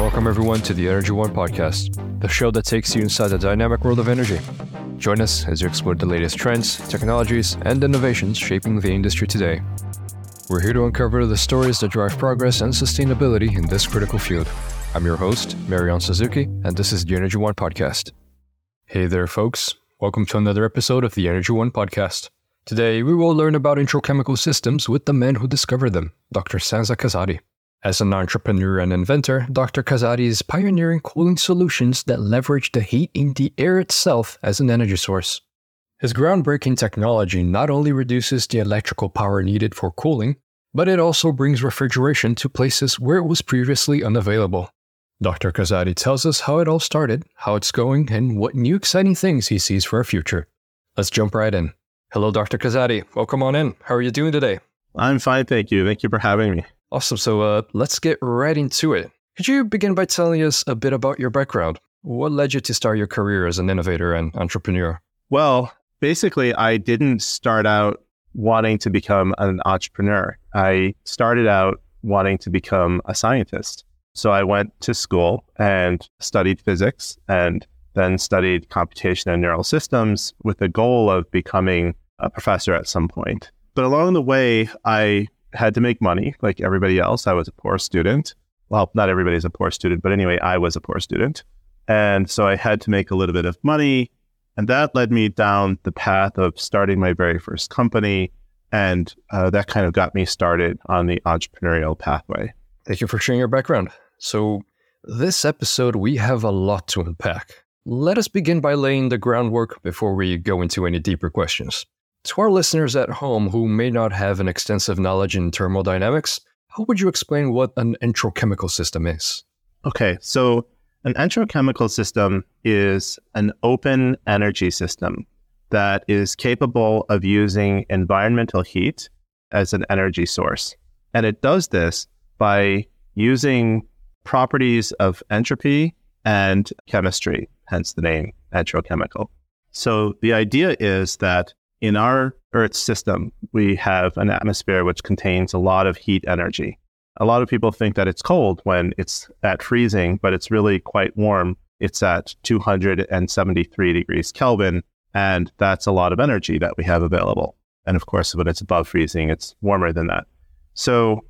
Welcome, everyone, to the Energy One podcast, the show that takes you inside the dynamic world of energy. Join us as you explore the latest trends, technologies, and innovations shaping the industry today. We're here to uncover the stories that drive progress and sustainability in this critical field. I'm your host, Maryon Suzuki, and this is the Energy One podcast. Hey there, folks. Welcome to another episode of the Energy One podcast. Today, we will learn about entrochemical systems with the man who discovered them, Dr. Sanza Kazadi. As an entrepreneur and inventor, Dr. Kazadi is pioneering cooling solutions that leverage the heat in the air itself as an energy source. His groundbreaking technology not only reduces the electrical power needed for cooling, but it also brings refrigeration to places where it was previously unavailable. Dr. Kazadi tells us how it all started, how it's going, and what new exciting things he sees for our future. Let's jump right in. Hello, Dr. Kazadi. Welcome on in. How are you doing today? I'm fine, thank you. Thank you for having me. Awesome. So uh, let's get right into it. Could you begin by telling us a bit about your background? What led you to start your career as an innovator and entrepreneur? Well, basically, I didn't start out wanting to become an entrepreneur. I started out wanting to become a scientist. So I went to school and studied physics and then studied computation and neural systems with the goal of becoming a professor at some point. But along the way, I had to make money like everybody else. I was a poor student. Well, not everybody's a poor student, but anyway, I was a poor student. And so I had to make a little bit of money. And that led me down the path of starting my very first company. And uh, that kind of got me started on the entrepreneurial pathway. Thank you for sharing your background. So, this episode, we have a lot to unpack. Let us begin by laying the groundwork before we go into any deeper questions. To our listeners at home who may not have an extensive knowledge in thermodynamics, how would you explain what an entrochemical system is? Okay, so an entrochemical system is an open energy system that is capable of using environmental heat as an energy source. And it does this by using properties of entropy and chemistry, hence the name entrochemical. So the idea is that in our Earth system, we have an atmosphere which contains a lot of heat energy. A lot of people think that it's cold when it's at freezing, but it's really quite warm. It's at 273 degrees Kelvin, and that's a lot of energy that we have available. And of course, when it's above freezing, it's warmer than that. So,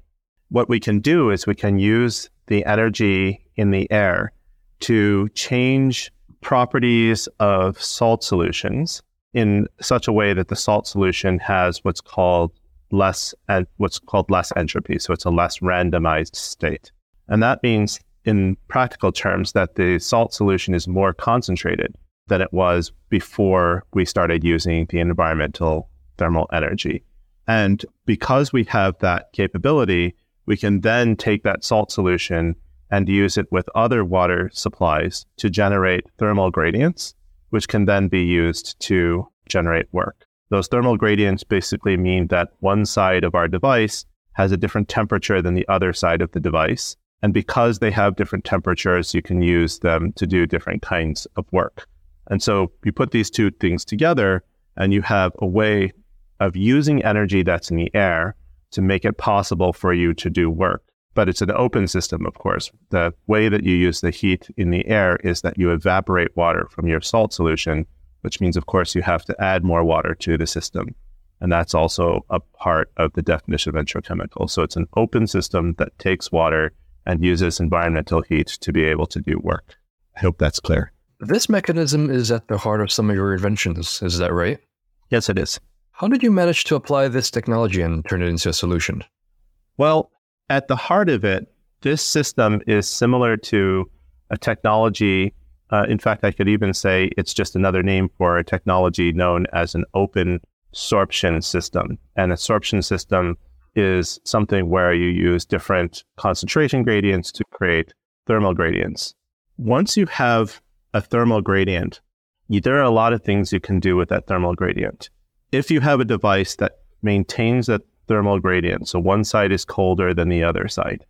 what we can do is we can use the energy in the air to change properties of salt solutions in such a way that the salt solution has what's called less and what's called less entropy. So it's a less randomized state. And that means in practical terms that the salt solution is more concentrated than it was before we started using the environmental thermal energy. And because we have that capability, we can then take that salt solution and use it with other water supplies to generate thermal gradients which can then be used to generate work. Those thermal gradients basically mean that one side of our device has a different temperature than the other side of the device. And because they have different temperatures, you can use them to do different kinds of work. And so you put these two things together and you have a way of using energy that's in the air to make it possible for you to do work but it's an open system, of course. The way that you use the heat in the air is that you evaporate water from your salt solution, which means, of course, you have to add more water to the system. And that's also a part of the definition of entrochemical. So it's an open system that takes water and uses environmental heat to be able to do work. I hope that's clear. This mechanism is at the heart of some of your inventions, is that right? Yes, it is. How did you manage to apply this technology and turn it into a solution? Well, at the heart of it, this system is similar to a technology. Uh, in fact, I could even say it's just another name for a technology known as an open sorption system. An absorption system is something where you use different concentration gradients to create thermal gradients. Once you have a thermal gradient, you, there are a lot of things you can do with that thermal gradient. If you have a device that maintains that thermal gradient, so one side is colder than the other side,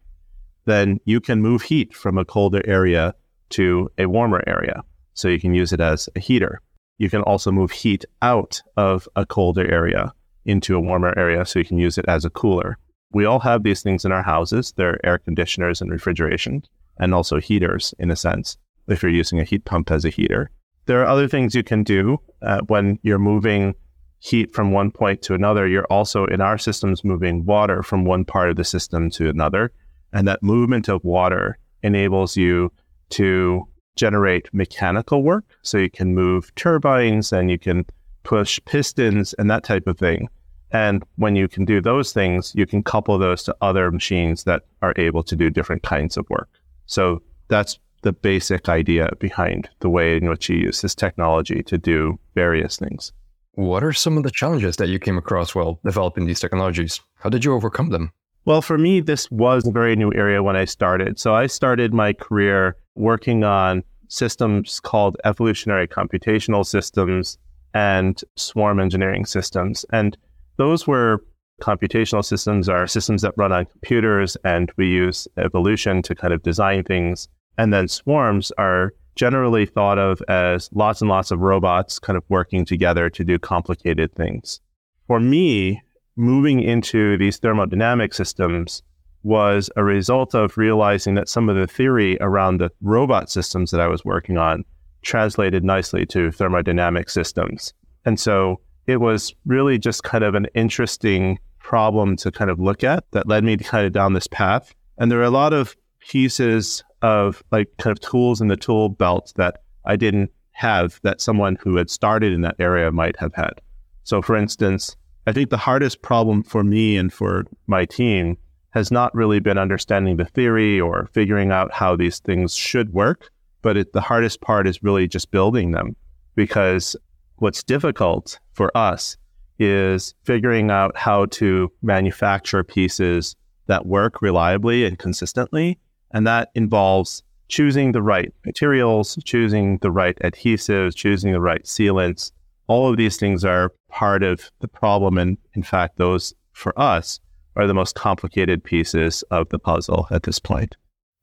then you can move heat from a colder area to a warmer area. So you can use it as a heater. You can also move heat out of a colder area into a warmer area so you can use it as a cooler. We all have these things in our houses. They're air conditioners and refrigeration. and also heaters in a sense, if you're using a heat pump as a heater. There are other things you can do uh, when you're moving heat from one point to another. You're also in our systems moving water from one part of the system to another. And that movement of water enables you to generate mechanical work. So you can move turbines and you can push pistons and that type of thing. And when you can do those things, you can couple those to other machines that are able to do different kinds of work. So that's the basic idea behind the way in which you use this technology to do various things. What are some of the challenges that you came across while developing these technologies? How did you overcome them? Well, for me, this was a very new area when I started. So I started my career working on systems called evolutionary computational systems and swarm engineering systems. And those were computational systems are systems that run on computers and we use evolution to kind of design things. And then swarms are generally thought of as lots and lots of robots kind of working together to do complicated things. For me, moving into these thermodynamic systems was a result of realizing that some of the theory around the robot systems that I was working on translated nicely to thermodynamic systems. And so it was really just kind of an interesting problem to kind of look at that led me kind of down this path. And there are a lot of pieces of like kind of tools in the tool belt that I didn't have that someone who had started in that area might have had. So, for instance, I think the hardest problem for me and for my team has not really been understanding the theory or figuring out how these things should work, but it, the hardest part is really just building them because what's difficult for us is figuring out how to manufacture pieces that work reliably and consistently and that involves choosing the right materials, choosing the right adhesives, choosing the right sealants. All of these things are part of the problem. And in fact, those for us are the most complicated pieces of the puzzle at this point.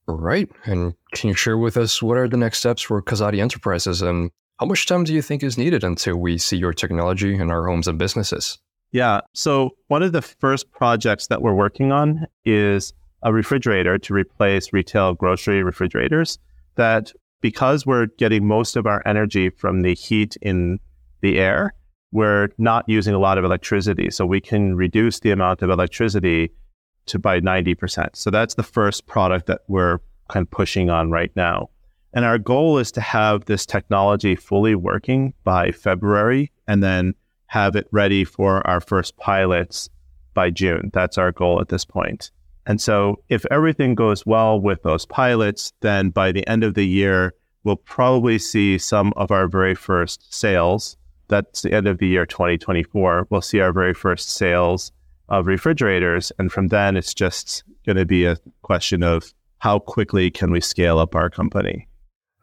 Right. And can you share with us what are the next steps for Kazadi Enterprises and how much time do you think is needed until we see your technology in our homes and businesses? Yeah. So, one of the first projects that we're working on is a refrigerator to replace retail grocery refrigerators that because we're getting most of our energy from the heat in the air, we're not using a lot of electricity. So we can reduce the amount of electricity to by 90%. So that's the first product that we're kind of pushing on right now. And our goal is to have this technology fully working by February and then have it ready for our first pilots by June. That's our goal at this point. And so, if everything goes well with those pilots, then by the end of the year, we'll probably see some of our very first sales. That's the end of the year 2024. We'll see our very first sales of refrigerators. And from then, it's just going to be a question of how quickly can we scale up our company.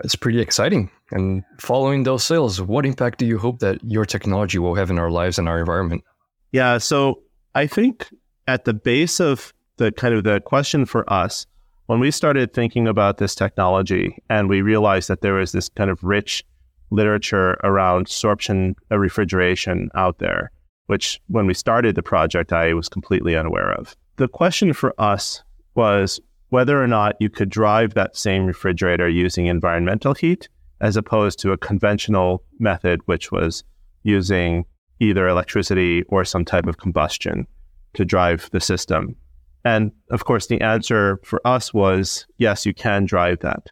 It's pretty exciting. And following those sales, what impact do you hope that your technology will have in our lives and our environment? Yeah. So I think at the base of the kind of the question for us when we started thinking about this technology and we realized that there was this kind of rich literature around sorption uh, refrigeration out there, which when we started the project, I was completely unaware of. The question for us was whether or not you could drive that same refrigerator using environmental heat as opposed to a conventional method, which was using either electricity or some type of combustion to drive the system. And of course, the answer for us was yes, you can drive that.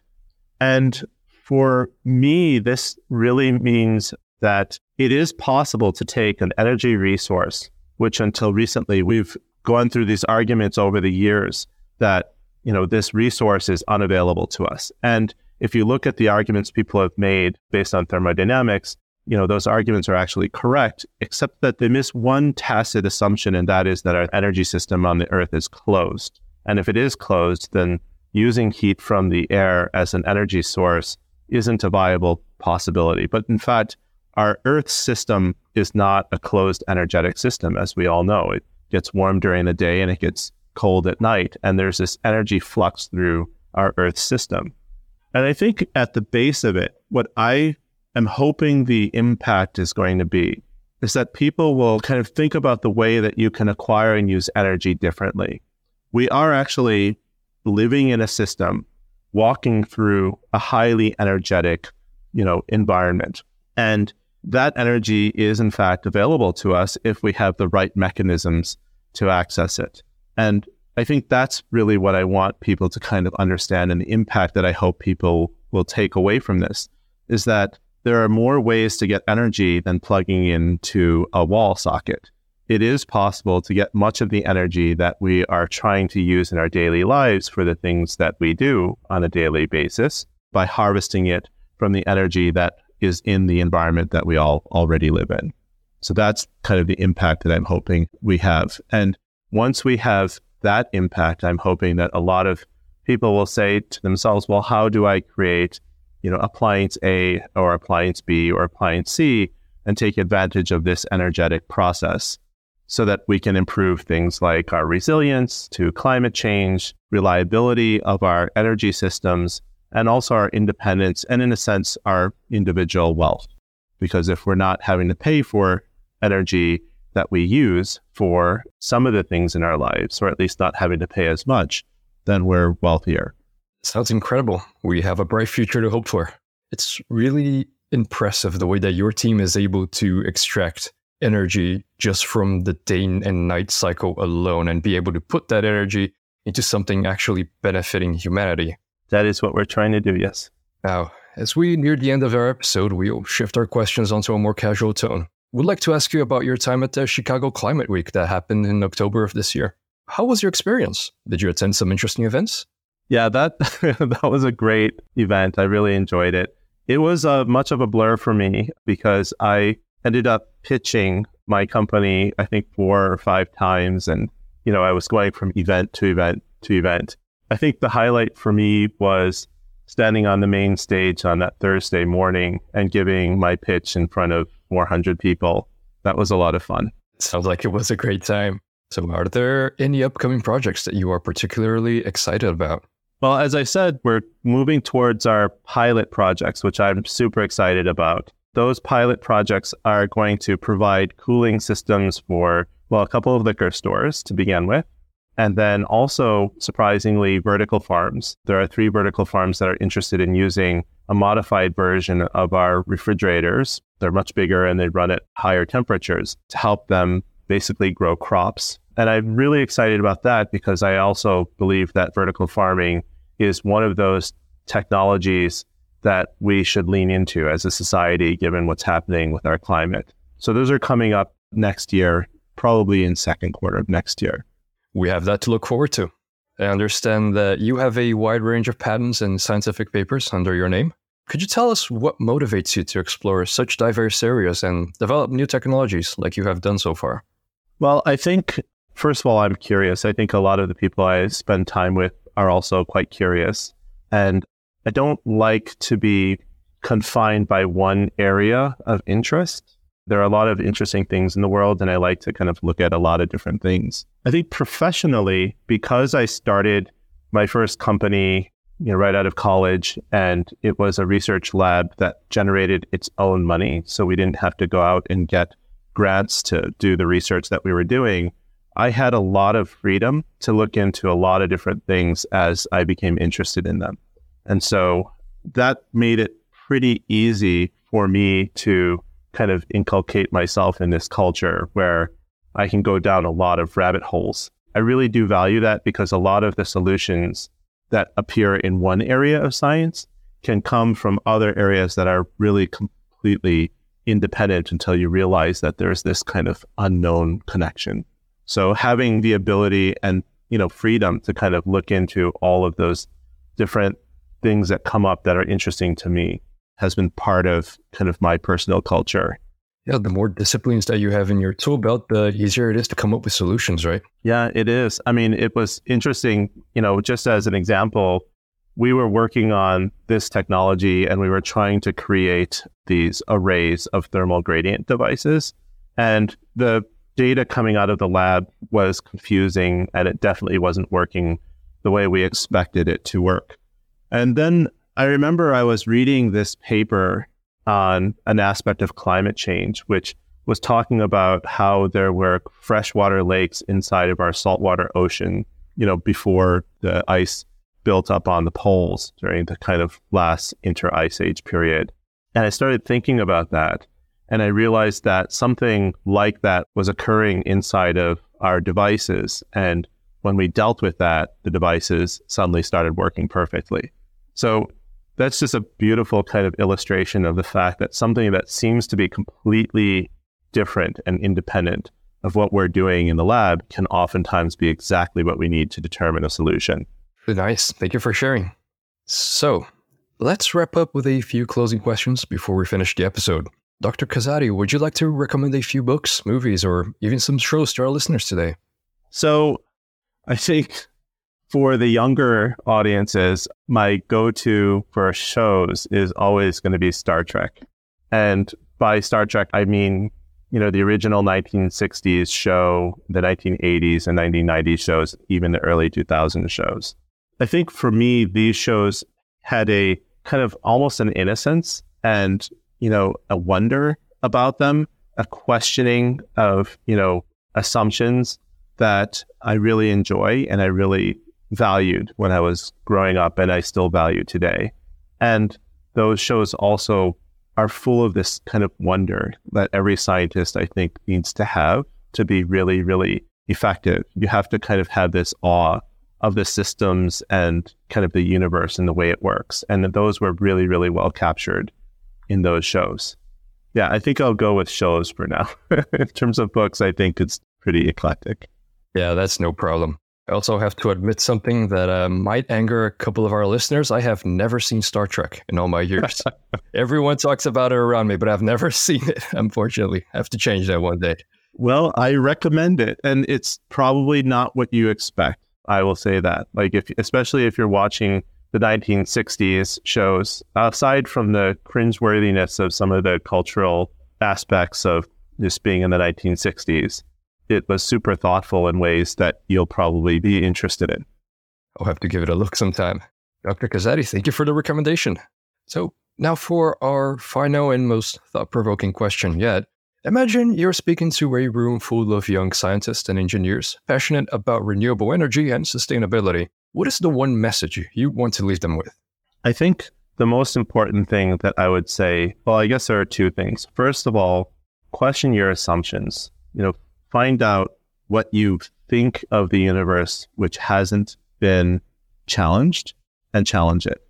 And for me, this really means that it is possible to take an energy resource, which until recently we've gone through these arguments over the years that you know this resource is unavailable to us. And if you look at the arguments people have made based on thermodynamics, you know, those arguments are actually correct, except that they miss one tacit assumption, and that is that our energy system on the Earth is closed. And if it is closed, then using heat from the air as an energy source isn't a viable possibility. But in fact, our Earth system is not a closed energetic system, as we all know. It gets warm during the day and it gets cold at night. And there's this energy flux through our Earth system. And I think at the base of it, what I am hoping the impact is going to be is that people will kind of think about the way that you can acquire and use energy differently. We are actually living in a system walking through a highly energetic, you know, environment. And that energy is in fact available to us if we have the right mechanisms to access it. And I think that's really what I want people to kind of understand and the impact that I hope people will take away from this is that there are more ways to get energy than plugging into a wall socket. It is possible to get much of the energy that we are trying to use in our daily lives for the things that we do on a daily basis by harvesting it from the energy that is in the environment that we all already live in. So that's kind of the impact that I'm hoping we have. And once we have that impact, I'm hoping that a lot of people will say to themselves, well, how do I create, you know, appliance A or appliance B or appliance C and take advantage of this energetic process so that we can improve things like our resilience to climate change, reliability of our energy systems, and also our independence and, in a sense, our individual wealth. Because if we're not having to pay for energy that we use for some of the things in our lives, or at least not having to pay as much, then we're wealthier. Sounds incredible. We have a bright future to hope for. It's really impressive the way that your team is able to extract energy just from the day and night cycle alone and be able to put that energy into something actually benefiting humanity. That is what we're trying to do, yes. Now, as we near the end of our episode, we'll shift our questions onto a more casual tone. We'd like to ask you about your time at the Chicago Climate Week that happened in October of this year. How was your experience? Did you attend some interesting events? Yeah, that that was a great event. I really enjoyed it. It was uh, much of a blur for me because I ended up pitching my company, I think four or five times, and you know I was going from event to event to event. I think the highlight for me was standing on the main stage on that Thursday morning and giving my pitch in front of 400 people. That was a lot of fun. Sounds like it was a great time. So, are there any upcoming projects that you are particularly excited about? Well, as I said, we're moving towards our pilot projects, which I'm super excited about. Those pilot projects are going to provide cooling systems for, well, a couple of liquor stores to begin with. And then also, surprisingly, vertical farms. There are three vertical farms that are interested in using a modified version of our refrigerators. They're much bigger and they run at higher temperatures to help them basically grow crops. And I'm really excited about that because I also believe that vertical farming is one of those technologies that we should lean into as a society, given what's happening with our climate. So those are coming up next year, probably in second quarter of next year we have that to look forward to. I understand that you have a wide range of patents and scientific papers under your name. Could you tell us what motivates you to explore such diverse areas and develop new technologies like you have done so far? Well, I think, first of all, I'm curious. I think a lot of the people I spend time with are also quite curious. And I don't like to be confined by one area of interest there are a lot of interesting things in the world, and I like to kind of look at a lot of different things. I think professionally, because I started my first company, you know, right out of college, and it was a research lab that generated its own money, so we didn't have to go out and get grants to do the research that we were doing. I had a lot of freedom to look into a lot of different things as I became interested in them. And so that made it pretty easy for me to kind of inculcate myself in this culture where I can go down a lot of rabbit holes. I really do value that because a lot of the solutions that appear in one area of science can come from other areas that are really completely independent until you realize that there's this kind of unknown connection. So having the ability and you know freedom to kind of look into all of those different things that come up that are interesting to me has been part of kind of my personal culture. Yeah, the more disciplines that you have in your tool belt, the easier it is to come up with solutions, right? Yeah, it is. I mean, it was interesting, you know, just as an example, we were working on this technology and we were trying to create these arrays of thermal gradient devices. And the data coming out of the lab was confusing and it definitely wasn't working the way we expected it to work. And then I remember I was reading this paper on an aspect of climate change, which was talking about how there were freshwater lakes inside of our saltwater ocean, you know, before the ice built up on the poles during the kind of last inter ice age period. And I started thinking about that. And I realized that something like that was occurring inside of our devices. And when we dealt with that, the devices suddenly started working perfectly. So that's just a beautiful kind of illustration of the fact that something that seems to be completely different and independent of what we're doing in the lab can oftentimes be exactly what we need to determine a solution. Nice. Thank you for sharing. So, let's wrap up with a few closing questions before we finish the episode. Dr. Kazadi, would you like to recommend a few books, movies, or even some shows to our listeners today? So, I think for the younger audiences, my go to for shows is always going to be Star Trek. And by Star Trek, I mean you know, the original 1960s show, the 1980s and 1990s shows, even the early 2000s shows. I think for me, these shows had a kind of almost an innocence and, you know, a wonder about them, a questioning of, you know, assumptions that I really enjoy and I really valued when I was growing up and I still value today. And those shows also are full of this kind of wonder that every scientist, I think, needs to have to be really, really effective. You have to kind of have this awe of the systems and kind of the universe and the way it works. And those were really, really well captured in those shows. Yeah, I think I'll go with shows for now. in terms of books, I think it's pretty eclectic. Yeah, that's no problem. I also have to admit something that uh, might anger a couple of our listeners. I have never seen Star Trek in all my years. Everyone talks about it around me, but I've never seen it, unfortunately. I have to change that one day. Well, I recommend it. And it's probably not what you expect. I will say that. Like, if, especially if you're watching the 1960s shows, aside from the cringeworthiness of some of the cultural aspects of just being in the 1960s, it was super thoughtful in ways that you'll probably be interested in. I'll have to give it a look sometime. Dr. Kazadi, thank you for the recommendation. So, now for our final and most thought provoking question yet. Imagine you're speaking to a room full of young scientists and engineers passionate about renewable energy and sustainability. What is the one message you want to leave them with? I think the most important thing that I would say, well, I guess there are two things. First of all, question your assumptions. You know, find out what you think of the universe which hasn't been challenged and challenge it.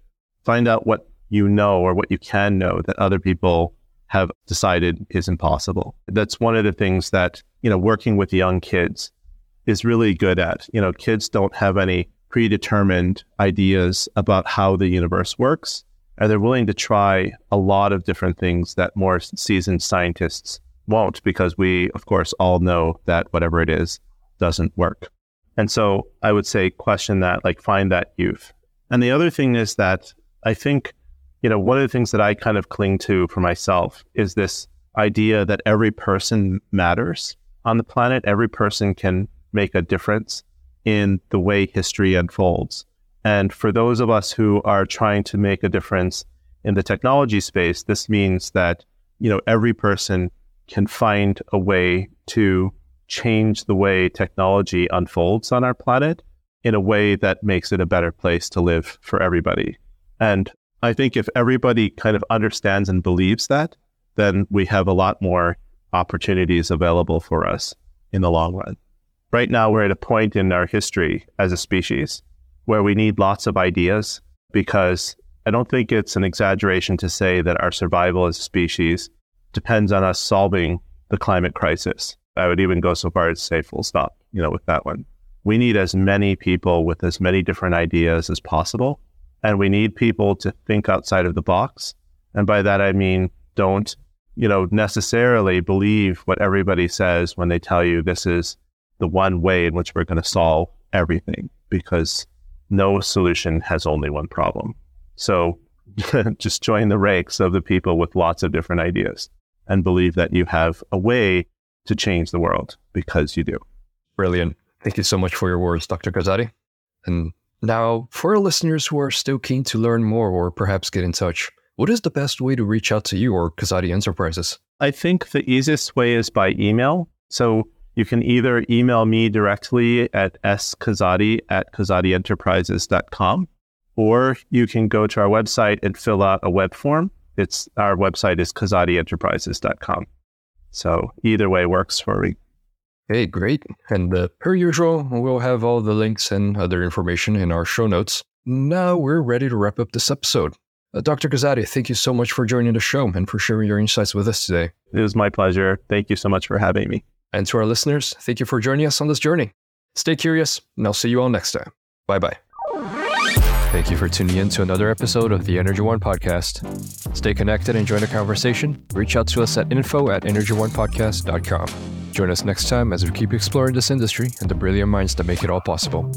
Find out what you know or what you can know that other people have decided is impossible. That's one of the things that, you know, working with young kids is really good at. You know, kids don't have any predetermined ideas about how the universe works, and they're willing to try a lot of different things that more seasoned scientists won't because we, of course, all know that whatever it is doesn't work. And so I would say question that, like find that youth. And the other thing is that I think, you know, one of the things that I kind of cling to for myself is this idea that every person matters on the planet. Every person can make a difference in the way history unfolds. And for those of us who are trying to make a difference in the technology space, this means that, you know, every person can find a way to change the way technology unfolds on our planet in a way that makes it a better place to live for everybody. And I think if everybody kind of understands and believes that, then we have a lot more opportunities available for us in the long run. Right now, we're at a point in our history as a species where we need lots of ideas because I don't think it's an exaggeration to say that our survival as a species depends on us solving the climate crisis. I would even go so far as to say full stop, you know, with that one. We need as many people with as many different ideas as possible. And we need people to think outside of the box. And by that, I mean, don't, you know, necessarily believe what everybody says when they tell you this is the one way in which we're going to solve everything because no solution has only one problem. So just join the ranks of the people with lots of different ideas and believe that you have a way to change the world because you do. Brilliant. Thank you so much for your words, Dr. Kazadi. And now, for our listeners who are still keen to learn more or perhaps get in touch, what is the best way to reach out to you or Kazadi Enterprises? I think the easiest way is by email. So you can either email me directly at skazadi at kazadienterprises.com or you can go to our website and fill out a web form. It's our website is kazadienterprises.com. So either way works for me. Hey, great. And uh, per usual, we'll have all the links and other information in our show notes. Now we're ready to wrap up this episode. Uh, Dr. Kazadi, thank you so much for joining the show and for sharing your insights with us today. It was my pleasure. Thank you so much for having me. And to our listeners, thank you for joining us on this journey. Stay curious, and I'll see you all next time. Bye bye. Thank you for tuning in to another episode of the Energy One podcast. Stay connected and join the conversation. Reach out to us at info at energyonepodcast.com. Join us next time as we keep exploring this industry and the brilliant minds that make it all possible.